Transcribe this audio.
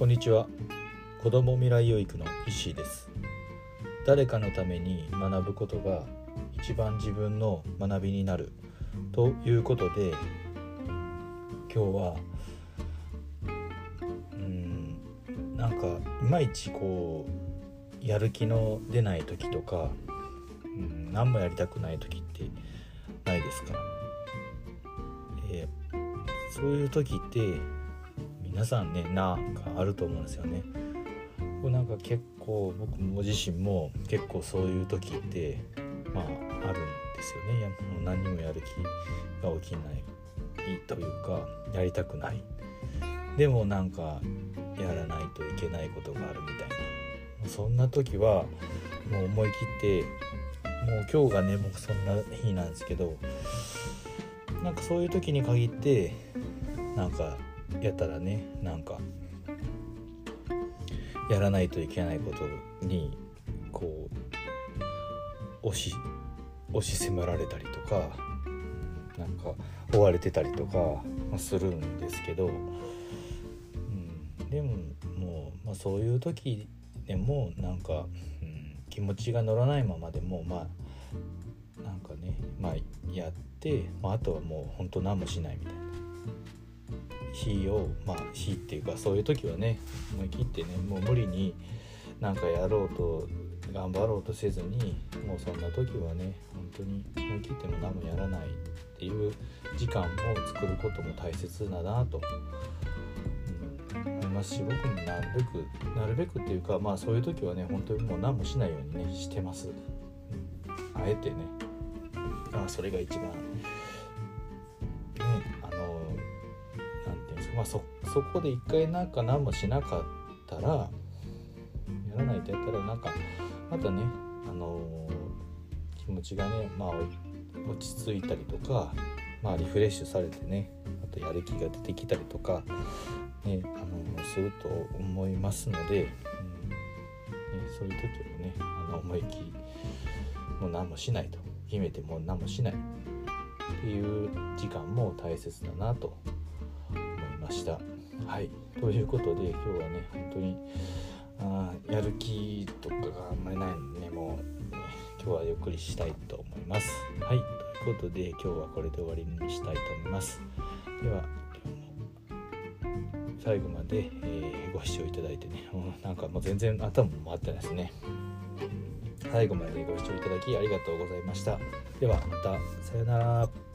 こんにちは。子ども未来養育の石井です。誰かのために学ぶことが一番自分の学びになるということで今日はうんなんかいまいちこうやる気の出ない時とか、うん、何もやりたくない時ってないですか、えー、そういう時って皆さんねなんかあると思うんですよね。これなんか結構僕も自身も結構そういう時ってまああるんですよね。やもう何にもやる気が起きないというかやりたくない。でもなんかやらないといけないことがあるみたいな。そんな時はもう思い切ってもう今日がね僕そんな日なんですけどなんかそういう時に限ってなんかやたらねなんかやらないといけないことにこう押し押し迫られたりとかなんか追われてたりとかするんですけど、うん、でももう、まあ、そういう時でもなんか、うん、気持ちが乗らないままでもまあなんかねまあやって、まあ、あとはもう本当何もしないみたいな。日をまあ日っていうかそういう時はね思い切ってねもう無理になんかやろうと頑張ろうとせずにもうそんな時はね本当に思い切っても何もやらないっていう時間を作ることも大切だなと、うん、思いますし僕もなるべくなるべくっていうかまあそういう時はね本当にもう何もしないようにねしてます、あえてね。あそれが一番。まあ、そそこで一回なんか何もしなかったらやらないとやったらなんかまたね、あのー、気持ちがね、まあ、落ち着いたりとか、まあ、リフレッシュされてねあとやる気が出てきたりとか、ねあのー、すると思いますので、うんね、そういう時はねあの思い切りもう何もしないと決めても何もしないっていう時間も大切だなとました。はいということで今日はね本当にあやる気とかがあんまりないのでもう、ね、今日はゆっくりしたいと思います。はいということで今日はこれで終わりにしたいと思います。では最後まで、えー、ご視聴いただいてね、うん、なんかもう全然頭も回ってないですね。最後までご視聴いただきありがとうございました。ではまたさようなら。